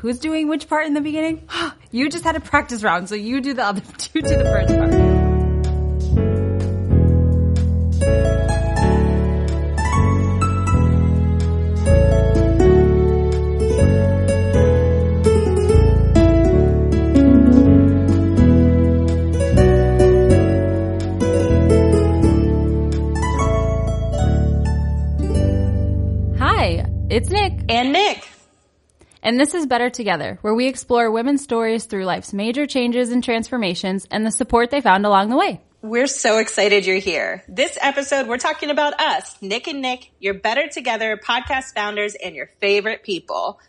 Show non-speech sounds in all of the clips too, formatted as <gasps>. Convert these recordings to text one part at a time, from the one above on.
Who's doing which part in the beginning? <gasps> you just had a practice round, so you do the other, <laughs> you do the first part. Hi, it's Nick. And Nick. And this is Better Together, where we explore women's stories through life's major changes and transformations and the support they found along the way. We're so excited you're here. This episode, we're talking about us, Nick and Nick, your Better Together podcast founders and your favorite people.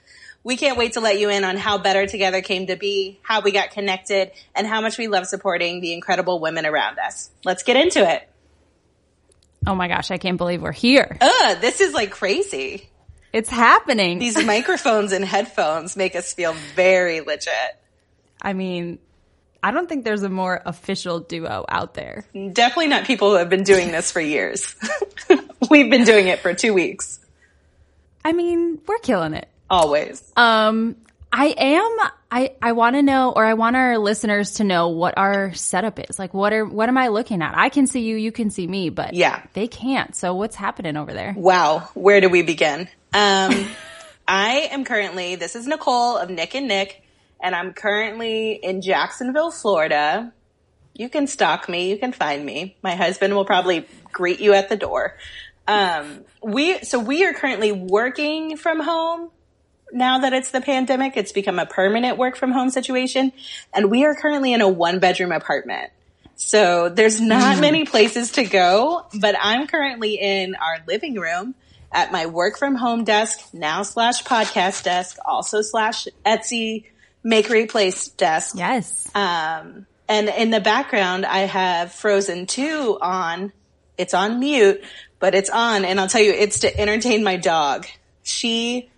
We can't wait to let you in on how Better Together came to be, how we got connected, and how much we love supporting the incredible women around us. Let's get into it. Oh my gosh, I can't believe we're here. Ugh, this is like crazy. It's happening. These microphones and headphones make us feel very legit. I mean, I don't think there's a more official duo out there. Definitely not people who have been doing this for years. <laughs> We've been doing it for two weeks. I mean, we're killing it. Always. Um, I am. I I want to know, or I want our listeners to know what our setup is. Like, what are what am I looking at? I can see you, you can see me, but Yeah. they can't. So what's happening over there? Wow, where do we begin? Um, <laughs> I am currently, this is Nicole of Nick and Nick, and I'm currently in Jacksonville, Florida. You can stalk me, you can find me. My husband will probably greet you at the door. Um, we, so we are currently working from home now that it's the pandemic. It's become a permanent work from home situation, and we are currently in a one bedroom apartment. So there's not many places to go, but I'm currently in our living room at my work from home desk, now slash podcast desk, also slash Etsy make replace desk. Yes. Um, and in the background, I have Frozen 2 on. It's on mute, but it's on. And I'll tell you, it's to entertain my dog. She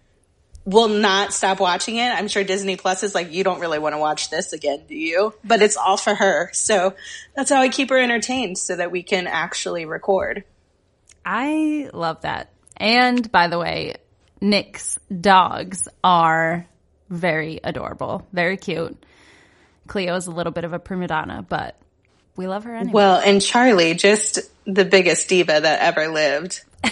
will not stop watching it. I'm sure Disney Plus is like, you don't really want to watch this again, do you? But it's all for her. So that's how I keep her entertained so that we can actually record. I love that. And by the way, Nick's dogs are very adorable, very cute. Cleo is a little bit of a prima donna, but we love her anyway. Well, and Charlie, just the biggest diva that ever lived. <laughs>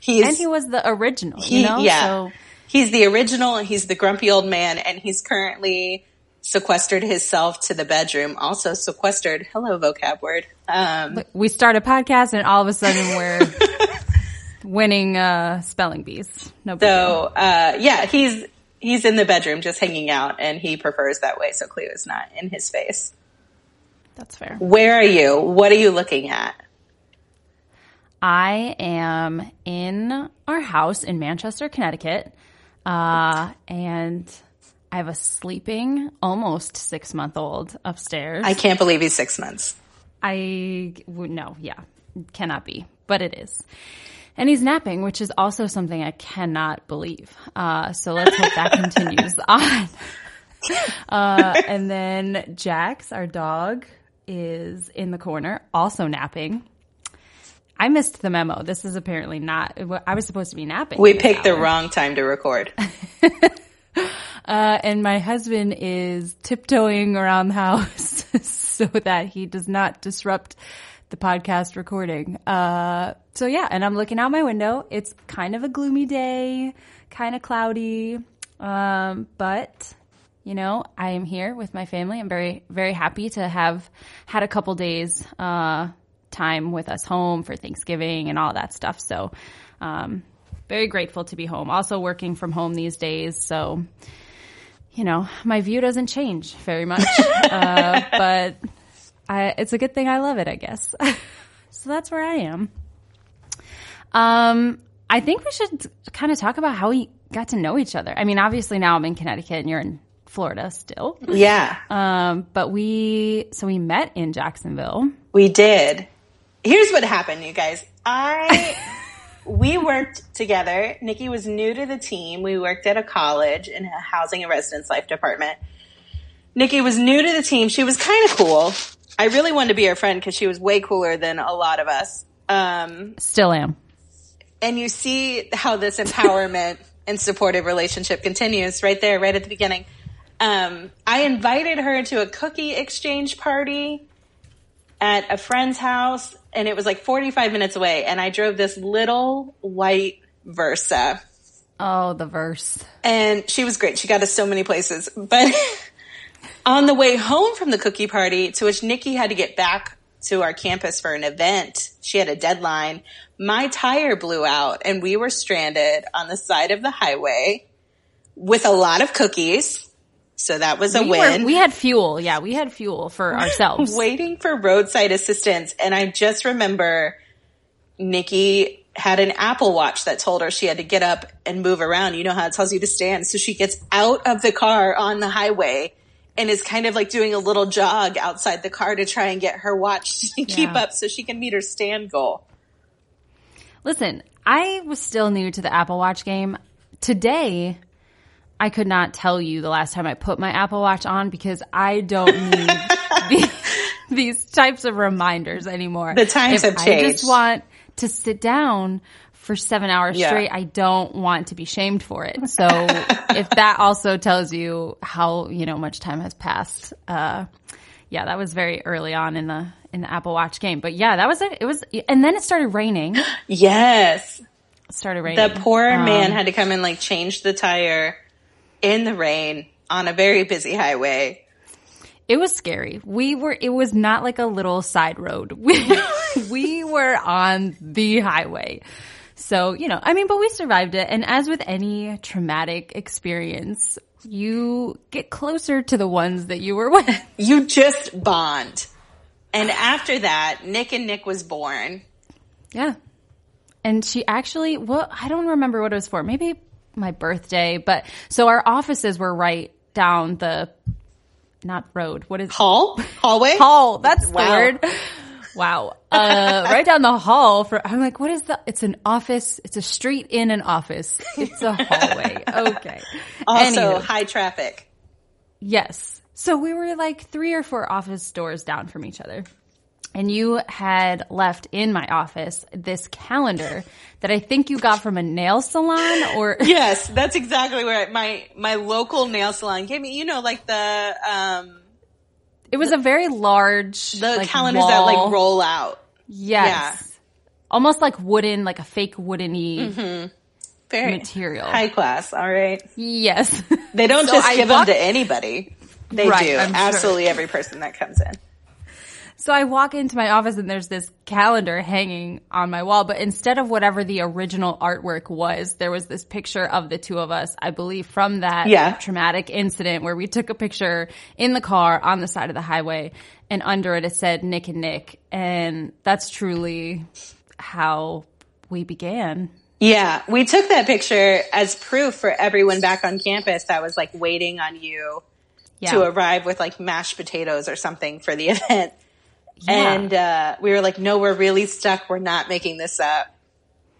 He's, and he was the original, he- you know? yeah. So He's the original. And he's the grumpy old man, and he's currently sequestered himself to the bedroom. Also sequestered. Hello, vocab word. Um, we start a podcast and all of a sudden we're <laughs> winning uh, spelling bees. No so uh, yeah, he's he's in the bedroom just hanging out, and he prefers that way. So Cleo is not in his face. That's fair. Where are you? What are you looking at? I am in our house in Manchester, Connecticut, uh, and I have a sleeping, almost six month old upstairs. I can't believe he's six months. I would no, yeah, cannot be, but it is. And he's napping, which is also something I cannot believe. Uh, so let's hope that continues <laughs> on. Uh, and then Jax, our dog, is in the corner, also napping. I missed the memo. This is apparently not. I was supposed to be napping. We picked the wrong time to record. <laughs> Uh, and my husband is tiptoeing around the house <laughs> so that he does not disrupt the podcast recording. Uh, so yeah, and I'm looking out my window. It's kind of a gloomy day, kind of cloudy. Um, but you know, I am here with my family. I'm very, very happy to have had a couple days, uh, time with us home for Thanksgiving and all that stuff. So, um, very grateful to be home. Also working from home these days. So, you know, my view doesn't change very much, <laughs> uh, but I, it's a good thing I love it, I guess. <laughs> so that's where I am. Um, I think we should kind of talk about how we got to know each other. I mean, obviously now I'm in Connecticut and you're in Florida still. Yeah, Um, but we, so we met in Jacksonville. we did. Here's what happened, you guys. I <laughs> we worked together. Nikki was new to the team. We worked at a college in a housing and residence life department. Nikki was new to the team. She was kind of cool. I really wanted to be her friend because she was way cooler than a lot of us. Um, Still am. and you see how this empowerment <laughs> and supportive relationship continues right there, right at the beginning. Um, I invited her to a cookie exchange party at a friend's house, and it was like 45 minutes away. And I drove this little white Versa. Oh, the verse. And she was great. She got us so many places. But <laughs> on the way home from the cookie party, to which Nikki had to get back to our campus for an event, she had a deadline. My tire blew out and we were stranded on the side of the highway with a lot of cookies. So that was a We, win. were, we had fuel. Yeah, we had fuel for <laughs> ourselves. waiting for roadside assistance. And I just remember Nikki had an Apple Watch that told her she had to get up and move around. You know how it tells you to stand. So she gets out of the car on the highway and is kind of like doing a little jog outside the car to try and get her watch <laughs> to keep up so she can meet her stand goal. Listen, I was still new to the Apple Watch game. Today, I could not tell you the last time I put my Apple Watch on because I don't <laughs> need the, these types of reminders anymore. The times if have changed. I just want to sit down for seven hours Yeah. straight. I don't want to be shamed for it. <laughs> So if that also tells you how, you know, much time has passed, uh, yeah, that was very early on in the, in the Apple Watch game. But yeah, that was it. It was, and then it started raining. <gasps> It Yes. started raining. The poor Um, man had to come and like change the tire in the rain on a very busy highway. It was scary. We were, it was not like a little side road. <laughs> We, <laughs> we were on the highway. So, you know, I mean, but we survived it. And as with any traumatic experience, you get closer to the ones that you were <laughs> with. You just bond. And after that, Nick and Nick was born. Yeah. And she actually, well, I don't remember what it was for. Maybe my birthday, but so our offices were right down the, not road. What is Hall? Hallway? hall. That's Wow. the word. Wow. Uh, right down the hall for, I'm like, what is the, it's an office. It's a street in an office. It's a hallway. <laughs> Okay. Also Anywho, high traffic. yes. So we were like three or four office doors down from each other. And you had left in my office this calendar that I think you got from a nail salon or <laughs> Yes, that's exactly where my my local nail salon gave me. You know, like the um it was a very large the like, calendars that like roll out. Yes. Almost like wooden, like a fake woodeny mm-hmm. Very material. high class. All right. Yes. They don't So just I give walked- them to anybody. They Right, do. I'm sure. Absolutely every person that comes in. So I walk into my office and there's this calendar hanging on my wall, but instead of whatever the original artwork was, there was this picture of the two of us, I believe from that Yeah. traumatic incident where we took a picture in the car on the side of the highway and under it it said Nick and Nick. And that's truly how we began. Yeah, we took that picture as proof for everyone back on campus that was like waiting on you Yeah. to arrive with like mashed potatoes or something for the <laughs> event. Yeah. And uh, we were like, no, we're really stuck. We're not making this up.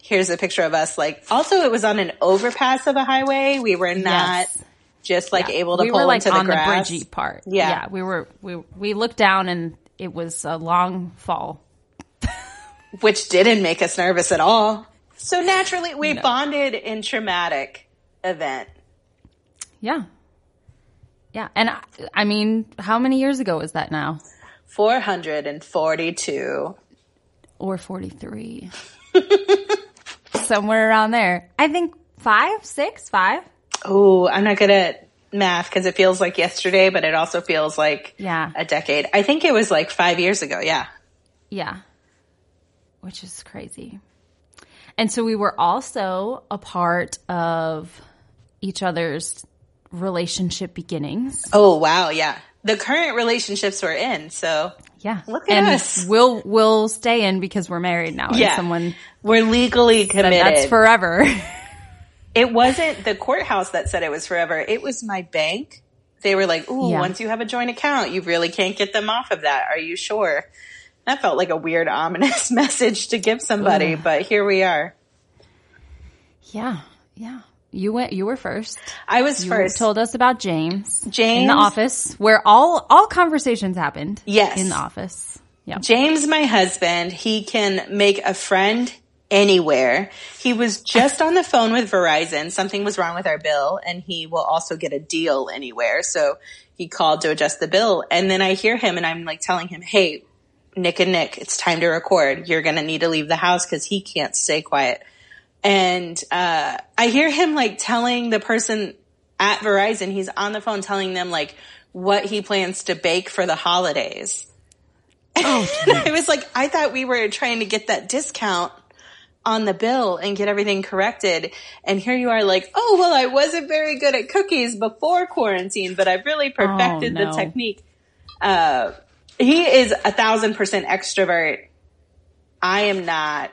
Here's a picture of us. Like, also, it was on an overpass of a highway. We were not Yes. just like Yeah. able to we pull were like into the on grass. the bridgey part. Yeah. yeah, we were we we looked down and it was a long fall. <laughs> which didn't make us nervous at all. So naturally, we bonded in traumatic event. Yeah, yeah, and I, I mean, how many years ago was that now? 442. Or forty three, somewhere around there. I think five, six, five. Oh, I'm not good at math because it feels like yesterday, but it also feels like Yeah. a decade. I think it was like five years ago. Yeah. Yeah, which is crazy. And so we were also a part of each other's relationship beginnings. Oh, wow. Yeah. The current relationships we're in. So Yeah. Look at and us. We'll we'll stay in because we're married now. and yeah, someone we're legally committed. that's forever. <laughs> it wasn't the courthouse that said it was forever. It was my bank. They were like, ooh, Yeah. once you have a joint account, you really can't get them off of that. Are you sure? That felt like a weird, ominous <laughs> message to give somebody, but here we are. yeah. Yeah. You went you were first. I was You first. told us about James. James in the office where all all conversations happened. Yes. In the office. Yeah. James, my husband, he can make a friend anywhere. He was just on the phone with Verizon. Something was wrong with our bill and he will also get a deal anywhere. So he called to adjust the bill. And then I hear him and I'm like telling him, Hey, Nick and Nick, it's time to record. You're going to need to leave the house because he can't stay quiet. And, uh, I hear him like telling the person at Verizon, he's on the phone telling them like what he plans to bake for the holidays. Oh, <laughs> I was like, I thought we were trying to get that discount on the bill and get everything corrected. And here you are like, oh, well, I wasn't very good at cookies before quarantine, but I've really perfected oh, no. the technique. Uh, he is a thousand percent extrovert. I am not,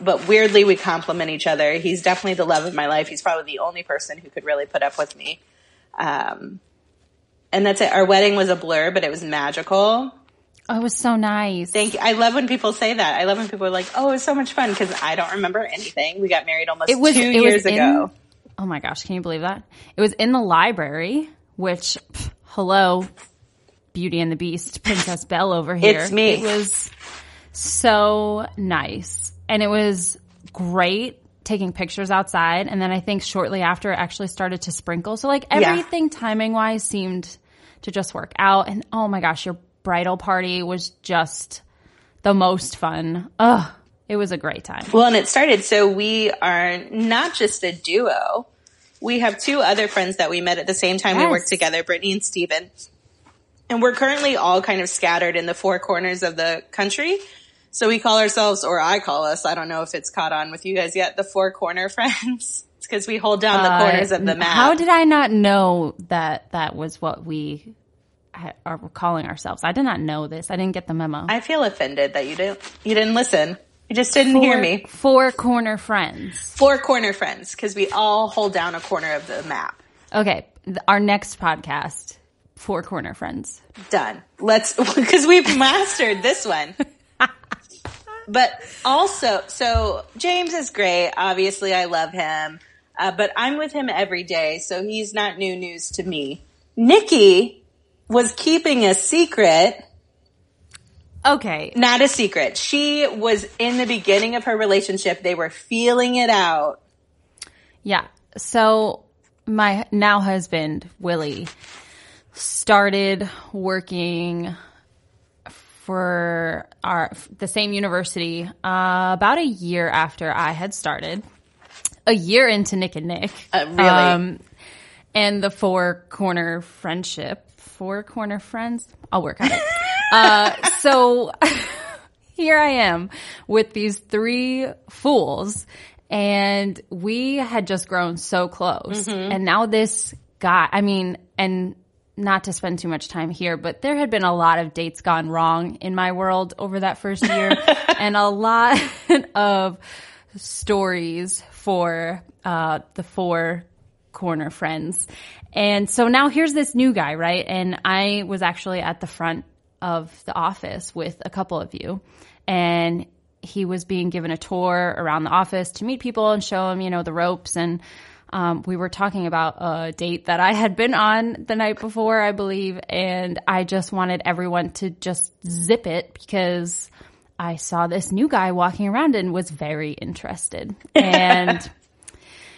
but weirdly we complement each other. He's definitely the love of my life. He's probably the only person who could really put up with me. Um, and that's it. Our wedding was a blur, but it was magical. Oh, it was so nice. Thank you. I love when people say that. I love when people are like, "Oh, it was so much fun" because I don't remember anything. We got married almost it was, two it years was ago. oh my gosh, can you believe that? It was in the library, which pff, hello, Beauty and the Beast, Princess Belle over here. It's me. It was so nice, and it was great taking pictures outside. And then I think shortly after, it actually started to sprinkle. So like everything yeah. timing wise seemed to just work out. And oh my gosh, your bridal party was just the most fun. Ugh, it was a great time. Well, and it started. So we are not just a duo. We have two other friends that we met at the same time yes. we worked together, Brittany and Steven. And we're currently all kind of scattered in the four corners of the country. So we call ourselves, or I call us, I don't know if it's caught on with you guys yet, the four corner friends. <laughs> it's because we hold down the uh, corners of the map. How did I not know that that was what we are calling ourselves. I did not know this. I didn't get the memo. I feel offended that you didn't you didn't listen. You just didn't four, hear me. Four corner friends. Four corner friends because we all hold down a corner of the map. Okay, our next podcast, four corner friends. Done. Let's <laughs> because we've mastered this one. <laughs> but also, so James is great. Obviously, I love him, uh, but I'm with him every day, so he's not new news to me. Nikki was keeping a secret. Okay. Not a secret. She was in the beginning of her relationship. They were feeling it out. Yeah. So my now husband, Willie, started working for our the same university uh, about a year after I had started. A year into Nick and Nick, uh, really, um, and the four corner friendship four corner friends. I'll work on it. <laughs> uh, so <laughs> here I am with these three fools and we had just grown so close. Mm-hmm. And now this guy, I mean, and not to spend too much time here, but there had been a lot of dates gone wrong in my world over that first year <laughs> and a lot <laughs> of stories for uh, the four corner friends. And so now here's this new guy, right? And I was actually at the front of the office with a couple of you and he was being given a tour around the office to meet people and show him, you know, the ropes. And um, we were talking about a date that I had been on the night before, I believe. And I just wanted everyone to just zip it because I saw this new guy walking around and was very interested. <laughs> And,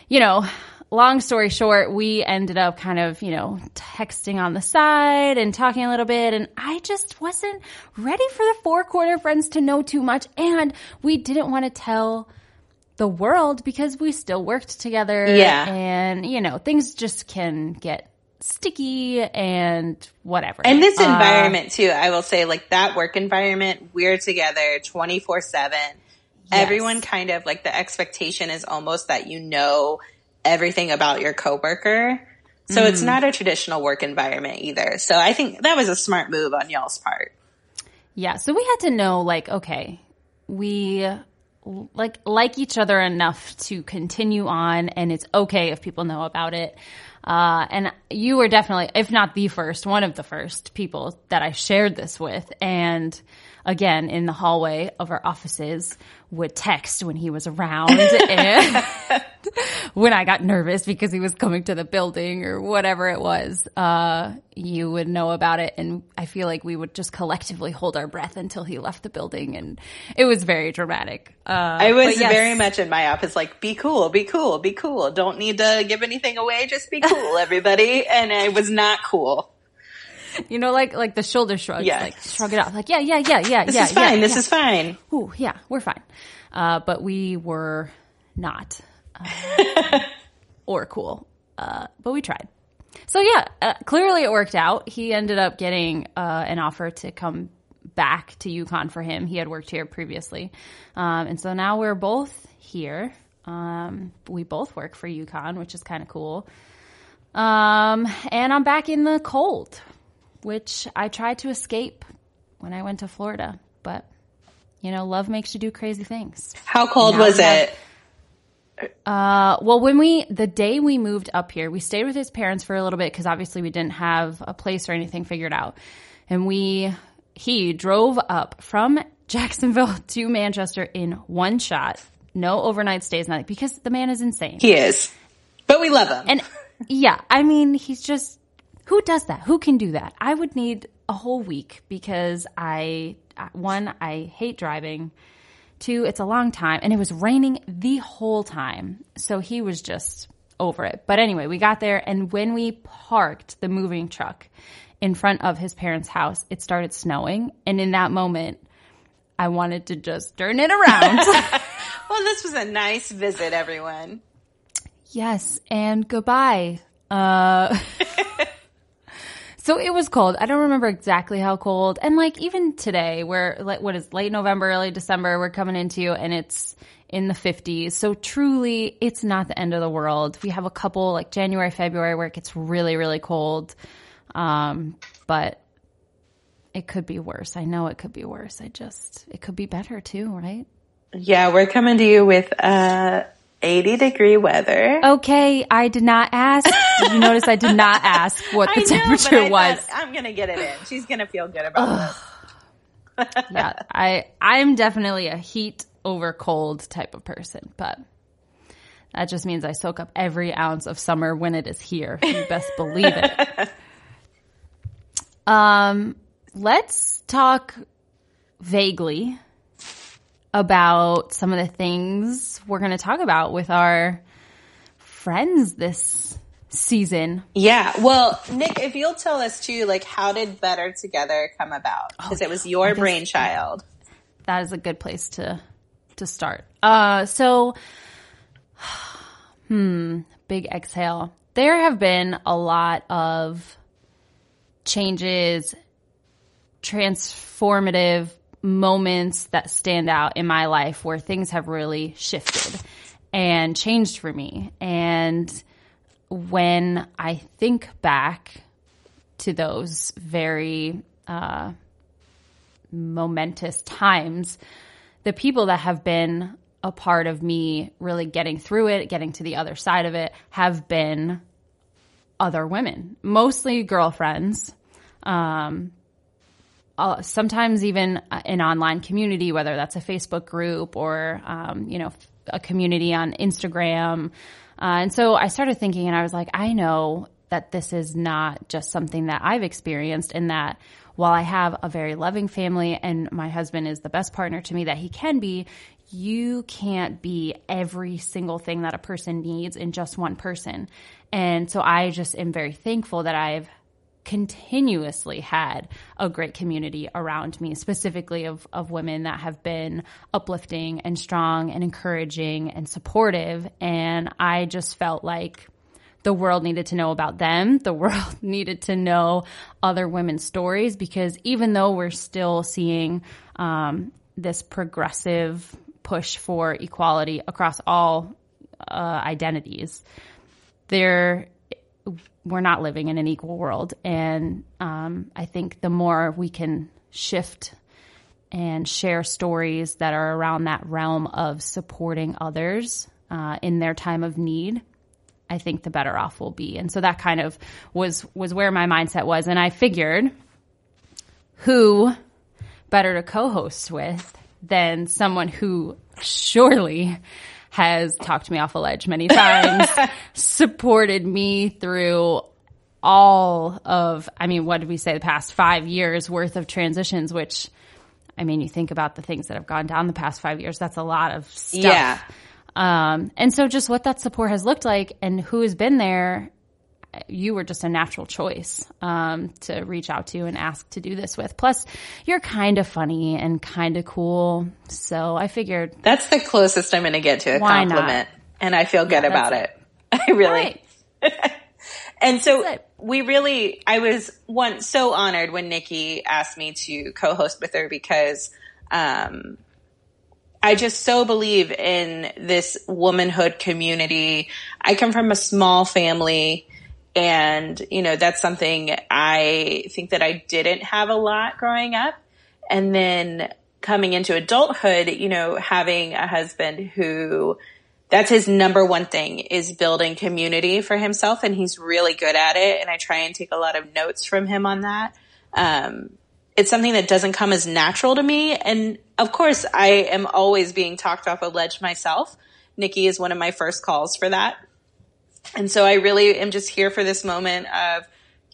you know, long story short, we ended up kind of, you know, texting on the side and talking a little bit. And I just wasn't ready for the four corner friends to know too much. And we didn't want to tell the world because we still worked together. Yeah. And, you know, things just can get sticky and whatever. And this uh, environment uh, too, I will say like that work environment, we're together 24 seven. Everyone kind of like the expectation is almost that you know everything about your coworker. So mm. it's not a traditional work environment either. So I think that was a smart move on y'all's part. Yeah. So we had to know like, okay, we like like each other enough to continue on and it's okay if people know about it. Uh, and you were definitely, if not the first, one of the first people that I shared this with. And again, in the hallway of our offices would text when he was around. <laughs> and when I got nervous because he was coming to the building or whatever it was, uh, you would know about it. And I feel like we would just collectively hold our breath until he left the building. And it was very dramatic. Uh, I was yes. very much in my office like, be cool, be cool, be cool. Don't need to give anything away. Just be cool, everybody. and I was not cool. <laughs> You know, like, like the shoulder shrugs, Yes. like shrug it off. Like, yeah, yeah, yeah, yeah, This yeah, This is fine. yeah, this yeah. is fine. Ooh, yeah, we're fine. Uh, but we were not, uh, <laughs> or cool. Uh, but we tried. So yeah, uh, clearly it worked out. He ended up getting uh, an offer to come back to UConn for him. He had worked here previously, um, and so now we're both here. Um, we both work for UConn, which is kind of cool. Um, and I'm back in the cold, which I tried to escape when I went to Florida, but you know, love makes you do crazy things. How cold was have- it? Uh, well, when we, the day we moved up here, we stayed with his parents for a little bit because obviously we didn't have a place or anything figured out. And we, he drove up from Jacksonville <laughs> to Manchester in one shot. No overnight stays, nothing, because the man is insane. He is. But we love him. And yeah, I mean, he's just who does that? Who can do that? I would need a whole week because I one I hate driving. Two, it's a long time and it was raining the whole time. So he was just over it. But anyway, we got there and when we parked the moving truck in front of his parents' house, it started snowing and in that moment I wanted to just turn it around. <laughs> <laughs> well, this was a nice visit, everyone. Yes, and goodbye. Uh, <laughs> so it was cold. I don't remember exactly how cold. And like even today, we're like, what is late November, early December, we're coming into and it's in the 50s. So truly, it's not the end of the world. We have a couple like January, February where it gets really, really cold. Um, but it could be worse. I know it could be worse. I just, it could be better too, right? Yeah, we're coming to you with uh 80 degree weather. Okay, I did not ask. Did you notice I did not <laughs> ask what the I know, temperature but I was? thought, I'm gonna get it in. She's gonna feel good about this. yeah, I I'm definitely a heat over cold type of person, but that just means I soak up every ounce of summer when it is here. You best believe it. <laughs> Um, let's talk vaguely about some of the things we're going to talk about with our friends this season. Yeah. Well, Nick, if you'll tell us too, like, how did Better Together come about? Because it was your brainchild. that is a good place to to start. Uh, so, <sighs> hmm, big exhale. There have been a lot of changes, transformative moments that stand out in my life where things have really shifted and changed for me. And when I think back to those very uh, momentous times, the people that have been a part of me really getting through it, getting to the other side of it, have been other women, mostly girlfriends. Um, uh, sometimes even an online community, whether that's a Facebook group or, um, you know, a community on Instagram. Uh, and so I started thinking and I was like, I know that this is not just something that I've experienced and that while I have a very loving family and my husband is the best partner to me that he can be, you can't be every single thing that a person needs in just one person. And so I just am very thankful that I've continuously had a great community around me, specifically of, of women that have been uplifting and strong and encouraging and supportive. And I just felt like the world needed to know about them. The <laughs> world needed to know other women's stories because even though we're still seeing um, this progressive push for equality across all uh, identities, there we're not living in an equal world. And um, I think the more we can shift and share stories that are around that realm of supporting others uh, in their time of need, I think the better off we'll be. And so that kind of was was where my mindset was. And I figured who better to co-host with than someone who surely has talked me off a ledge many times, <laughs> supported me through all of, I mean, what did we say, the past five years worth of transitions, which, I mean, you think about the things that have gone down the past five years, that's a lot of stuff. Yeah. Um, and so just what that support has looked like and who has been there, you were just a natural choice um, to reach out to and ask to do this with. Plus, you're kind of funny and kind of cool. So I figured That's the closest I'm going to get to a Why not? compliment. And I feel good Yeah, about that's it. <laughs> I really. Right. <laughs> And so we really, I was once so honored when Nikki asked me to co-host with her because, um, I just so believe in this womanhood community. I come from a small family and, you know, that's something I think that I didn't have a lot growing up. And then coming into adulthood, you know, having a husband who that's his number one thing is building community for himself. And he's really good at it. And i try and take a lot of notes from him on that. Um, it's something that doesn't come as natural to me. And of course i am always being talked off a ledge myself. Nikki is one of my first calls for that and so i really am just here for this moment of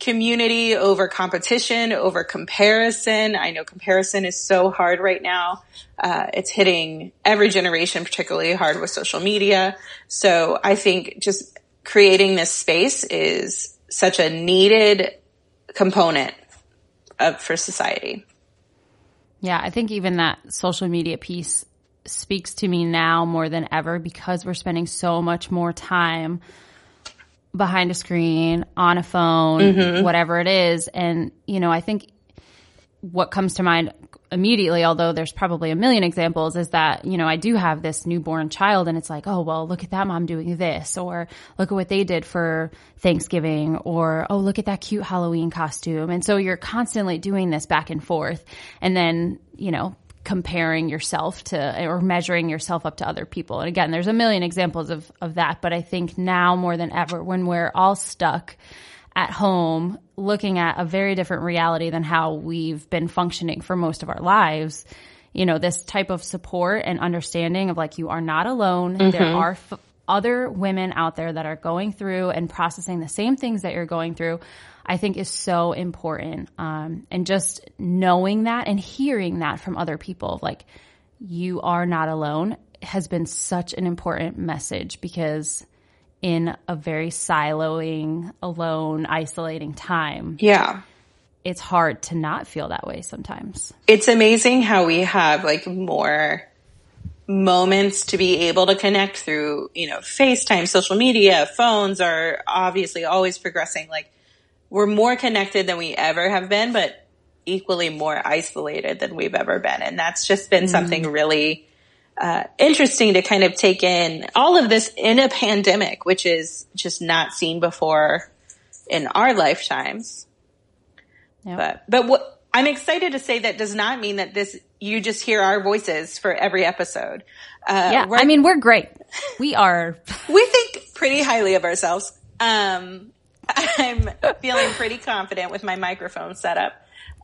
community over competition, over comparison. I know comparison is so hard right now. Uh, it's hitting every generation particularly hard with social media. So I think just creating this space is such a needed component of, for society. Yeah, I think even that social media piece speaks to me now more than ever because we're spending so much more time behind a screen, on a phone, mm-hmm. whatever it is. And, you know, I think what comes to mind immediately, although there's probably a million examples, is that, you know, I do have this newborn child and it's like, oh, well, look at that mom doing this, or look at what they did for Thanksgiving, or, oh, look at that cute Halloween costume. And so you're constantly doing this back and forth. And then, you know, comparing yourself to or measuring yourself up to other people. And again, there's a million examples of, of that, but I think now more than ever, when we're all stuck at home looking at a very different reality than how we've been functioning for most of our lives, you know, this type of support and understanding of like, you are not alone. There mm-hmm. are f- other women out there that are going through and processing the same things that you're going through. I think is so important. Um, and just knowing that and hearing that from other people, like you are not alone has been such an important message because in a very siloing, alone, isolating time, Yeah. it's hard to not feel that way sometimes. It's amazing how we have like more moments to be able to connect through, you know, FaceTime, social media, phones are obviously always progressing. Like we're more connected than we ever have been, but equally more isolated than we've ever been. And that's just been something really uh, interesting to kind of take in all of this in a pandemic, which is just not seen before in our lifetimes. Yep. But but what I'm excited to say that does not mean that this you just hear our voices for every episode. Uh, yeah, I mean, we're great. We are. <laughs> we think pretty highly of ourselves. Um, I'm feeling pretty confident with my microphone setup.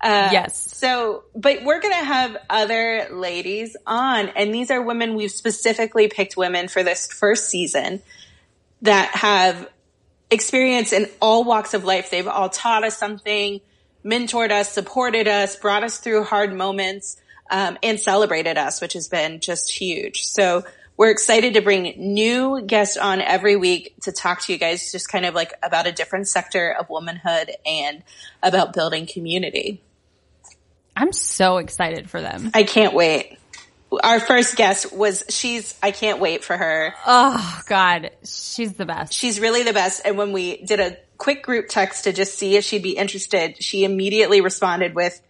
Uh, Yes. So, but we're going to have other ladies on, and these are women we've specifically picked women for this first season that have experience in all walks of life. They've all taught us something, mentored us, supported us, brought us through hard moments, um, and celebrated us, which has been just huge. So we're excited to bring new guests on every week to talk to you guys just kind of like about a different sector of womanhood and about building community. I'm so excited for them. I can't wait. Our first guest was she's I can't wait for her. Oh God, she's the best. She's really the best. And when we did a quick group text to just see if she'd be interested, she immediately responded with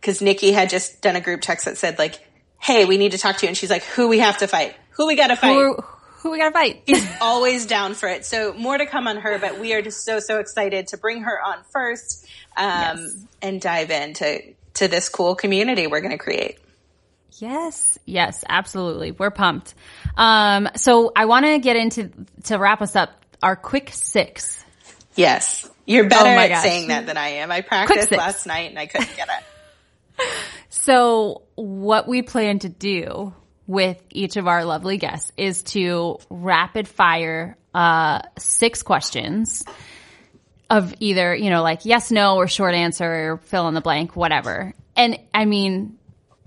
because Nikki had just done a group text that said like, "Hey, we need to talk to you," and she's like, "Who we have to fight? Who we got to fight?" Who, who we gotta fight? He's <laughs> always down for it. So more to come on her, but we are just so so excited to bring her on first um, Yes. and dive into to this cool community we're going to create. Yes, yes, absolutely. We're pumped. Um, so I want to get into to wrap us up our quick six. Yes, you're better Oh at saying that than I am. I practiced last night and I couldn't get it. <laughs> So what we plan to do with each of our lovely guests is to rapid fire uh, six questions of either, you know, like yes, no, or short answer, or fill in the blank, whatever. And I mean,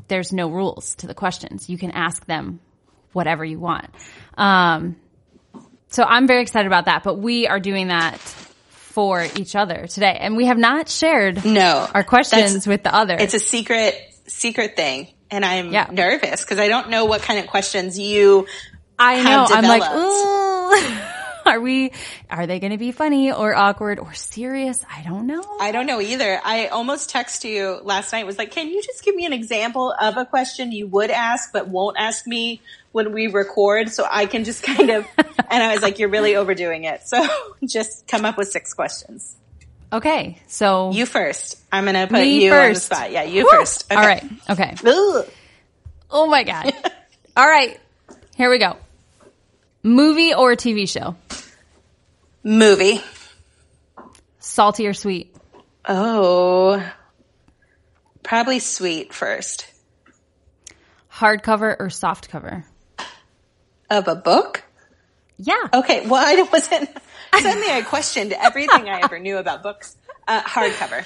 there's no rules to the questions. You can ask them whatever you want. Um, so I'm very excited about that, but we are doing that for each other today. And we have not shared No. our questions with the other. It's a secret, secret thing. And I'm Yeah. nervous because I don't know what kind of questions you I have know. I'm like, ooh. <laughs> Are we, are they going to be funny or awkward or serious? I don't know. I don't know either. I almost texted you last night was like, can you just give me an example of a question you would ask but won't ask me when we record so I can just kind of, <laughs> and I was like, you're really overdoing it. So <laughs> just come up with six questions. Okay. So You first. I'm going to put you on the first. spot. Yeah, you Woo! first. Okay. All right. Okay. <laughs> Ugh. Oh my God. <laughs> All right. Here we go. Movie or TV show? Movie. Salty or sweet? Oh, probably sweet first. Hardcover or soft cover? Of a book? Yeah. Okay, well, <laughs> I wasn't, suddenly I questioned everything I ever knew about books. Uh, hardcover.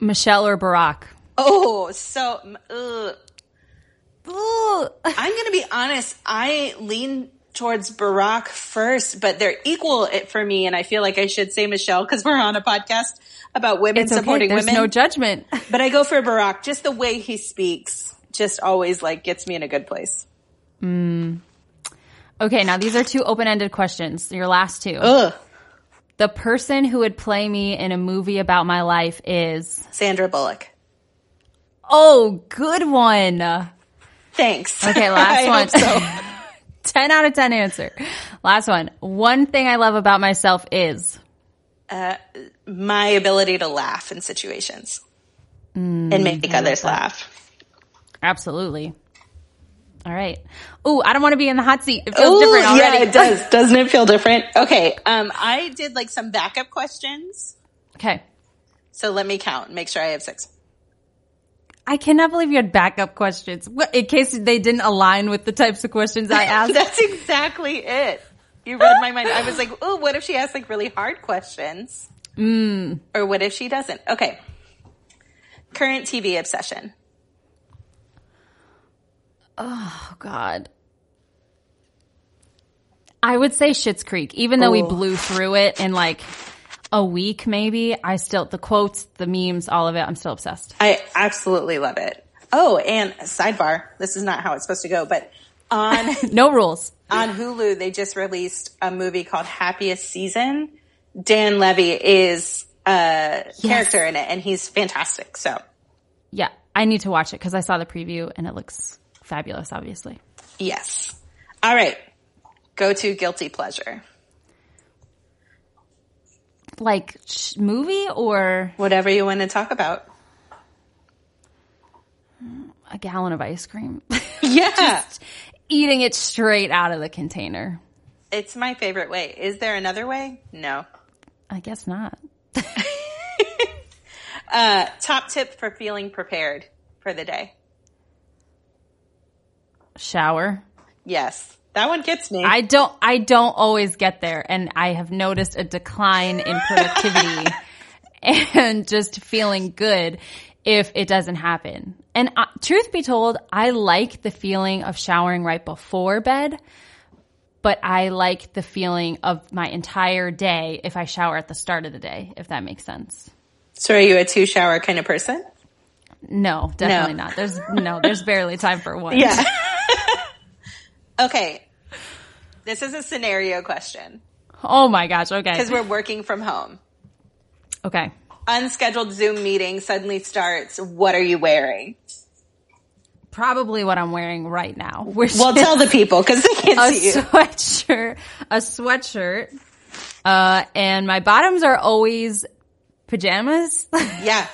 Michelle or Barack? Oh, so, ugh. Ooh. I'm going to be honest. I lean towards Barack first, but they're equal it for me. And I feel like I should say Michelle because we're on a podcast about women It's okay. supporting There's women. no judgment. but I go for Barack. Just the way he speaks just always like gets me in a good place. Okay. Now these are two open-ended questions. Your last two. Ugh. The person who would play me in a movie about my life is, Sandra Bullock. oh, good one. Thanks. Okay, <laughs> last one. so. <laughs> <laughs> 10 out of 10 answer. Last one. One thing I love about myself is uh, My ability to laugh in situations hmm, and make others laugh. absolutely. All right. Oh, I don't want to be in the hot seat. It feels Ooh, different already. Yeah, it does. <laughs> Doesn't it feel different? Okay. Um, I did like some backup questions. Okay. So let me count. Make sure I have six. I cannot believe you had backup questions What- in case they didn't align with the types of questions I <laughs> asked. That's exactly it. You read my mind. I was like, oh, what if she asks like really hard questions? Mm. Or what if she doesn't? Okay. Current TV obsession. Oh God. I would say Schitt's Creek, even though we Oh. blew through it in like a week, maybe. I still the quotes, the memes, all of it. I'm still obsessed. I absolutely love it. Oh, and sidebar. This is not how it's supposed to go, but on <laughs> No rules. on Hulu, they just released a movie called Happiest Season. Dan Levy is a character in it, and he's fantastic. So, Yeah, I need to watch it because I saw the preview and it looks fabulous. Obviously, yes. All right. Go to guilty pleasure. like sh- movie or Whatever you want to talk about. a gallon of ice cream, <laughs> Yeah. eating it straight out of the container. it's my favorite way. Is there another way? No. I guess not. <laughs> Uh, top tip for feeling prepared for the day. Shower. Yes. That one gets me. I don't. I don't always get there, and I have noticed a decline in productivity <laughs> and just feeling good if it doesn't happen. And uh, truth be told, I like the feeling of showering right before bed, but I like the feeling of my entire day if I shower at the start of the day. If that makes sense. so are you a two shower kind of person? No, definitely not. There's no. There's barely time for one. Yeah. <laughs> okay. This is a scenario question Oh my gosh. Okay. because we're working from home. Okay. Unscheduled Zoom meeting suddenly starts. What are you wearing? Probably what I'm wearing right now. Which Well, tell the people because they can't <laughs> a see you. sweatshirt, a sweatshirt, uh, and my bottoms are always pajamas. <laughs> Yeah.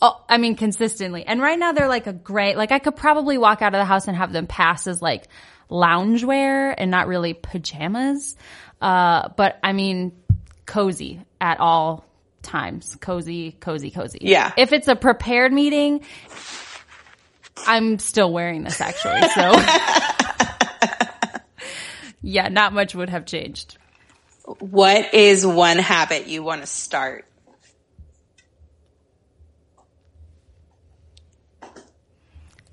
Oh, I mean, consistently. And right now they're like a gray, like I could probably walk out of the house and have them pass as like loungewear and not really pajamas. Uh, but I mean, cozy at all times. Cozy, cozy, cozy. Yeah. If it's a prepared meeting, I'm still wearing this actually, so <laughs> yeah, not much would have changed. What is one habit you want to start?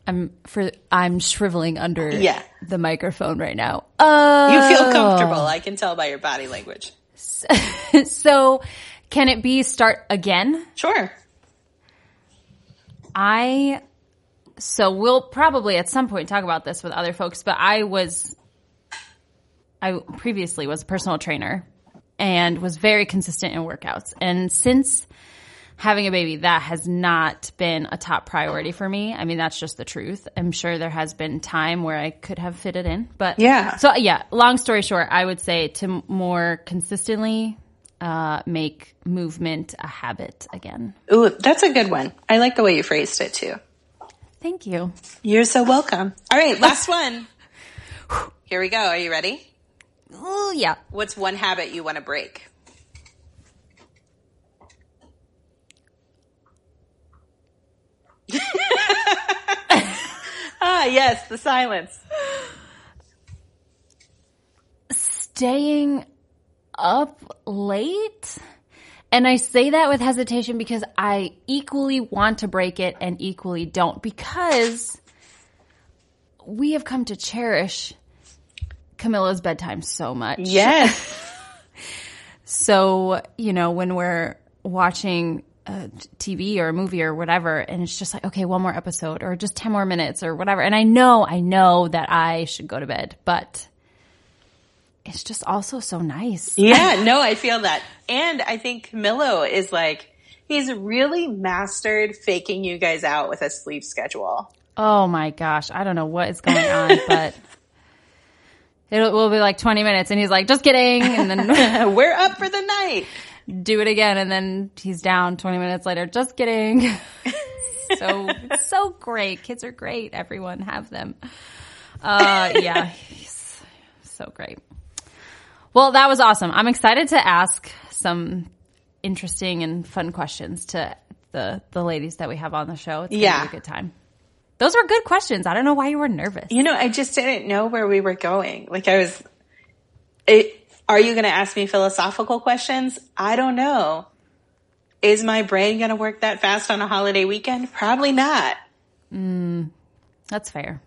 I'm for I'm shriveling under Yeah. the microphone right now. Uh, You feel comfortable. I can tell by your body language. <laughs> so can it be start again? Sure. I so we'll probably at some point talk about this with other folks, but I was I previously was a personal trainer and was very consistent in workouts. And since having a baby, that has not been a top priority for me. I mean, that's just the truth. I'm sure there has been time where I could have fit it in, but Yeah. So yeah, long story short, I would say to more consistently uh, make movement a habit again. Ooh, that's a good one. I like the way you phrased it too. Thank you. You're so welcome. All right, last one. Here we go. Are you ready? Oh yeah. What's one habit you want to break? <laughs> ah, yes, the silence. staying up late. And I say that with hesitation because I equally want to break it and equally don't because we have come to cherish Camilla's bedtime so much. Yes. <laughs> So, you know, when we're watching a TV or a movie or whatever, and it's just like, okay, one more episode or just 10 more minutes or whatever. And I know, I know that I should go to bed, but it's just also so nice. <laughs> Yeah, no, I feel that. And I think Milo is like, he's really mastered faking you guys out with a sleep schedule. Oh my gosh. I don't know what is going on, <laughs> but it will be like 20 minutes and he's like, just kidding. And then <laughs> We're up for the night. Do it again. And then he's down 20 minutes later, just kidding. <laughs> so, so great. Kids are great. Everyone have them. Uh, <laughs> yeah, he's so great. Well, that was awesome. I'm excited to ask some interesting and fun questions to the, the ladies that we have on the show. It's Yeah. be a good time. Those were good questions. I don't know why you were nervous. You know, I just didn't know where we were going. Like I was, it, are you going to ask me philosophical questions? I don't know. Is my brain going to work that fast on a holiday weekend? Probably not. Hmm, that's fair.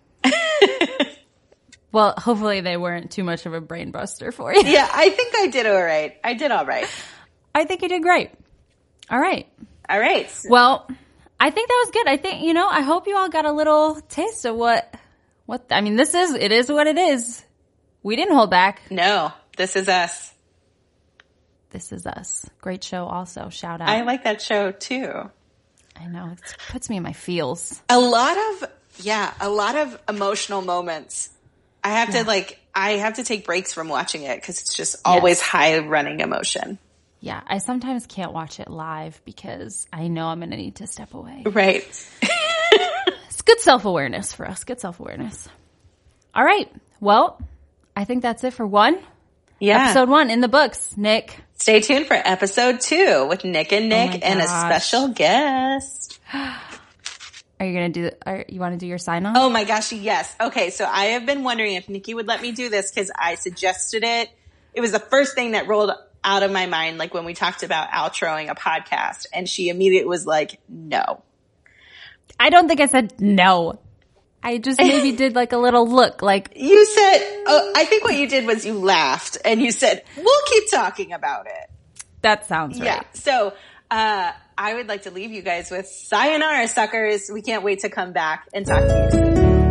well, hopefully they weren't too much of a brain buster for you. Yeah, I think I did all right. I did all right. I think you did great. All right. All right. Well, I think that was good. I think, you know, I hope you all got a little taste of what, what, I mean, this is, it is what it is. We didn't hold back. No, this is us. This is us. Great show also. Shout out. I like that show too. I know. It puts me in my feels. A lot of, yeah, a lot of emotional moments. I have to like, I have to take breaks from watching it because it's just always high running emotion. Yeah. I sometimes can't watch it live because I know I'm going to need to step away. Right. <laughs> It's good self awareness for us. Good self awareness. All right. Well, I think that's it for one. Yeah. Episode one in the books. Nick. Stay tuned for episode two with Nick and oh Nick my and a special guest. <gasps> Are you going to do, are, you want to do your sign off? Oh my gosh, yes. Okay, so I have been wondering if Nikki would let me do this because I suggested it. It was the first thing that rolled out of my mind, like when we talked about outroing a podcast, and she immediately was like, no. I don't think I said no. I just maybe did like a little look like, <laughs> You said, oh, I think what you did was you laughed and you said, we'll keep talking about it. that sounds right. Yeah. So, uh, I would like to leave you guys with sayonara suckers. We can't wait to come back and talk to you soon.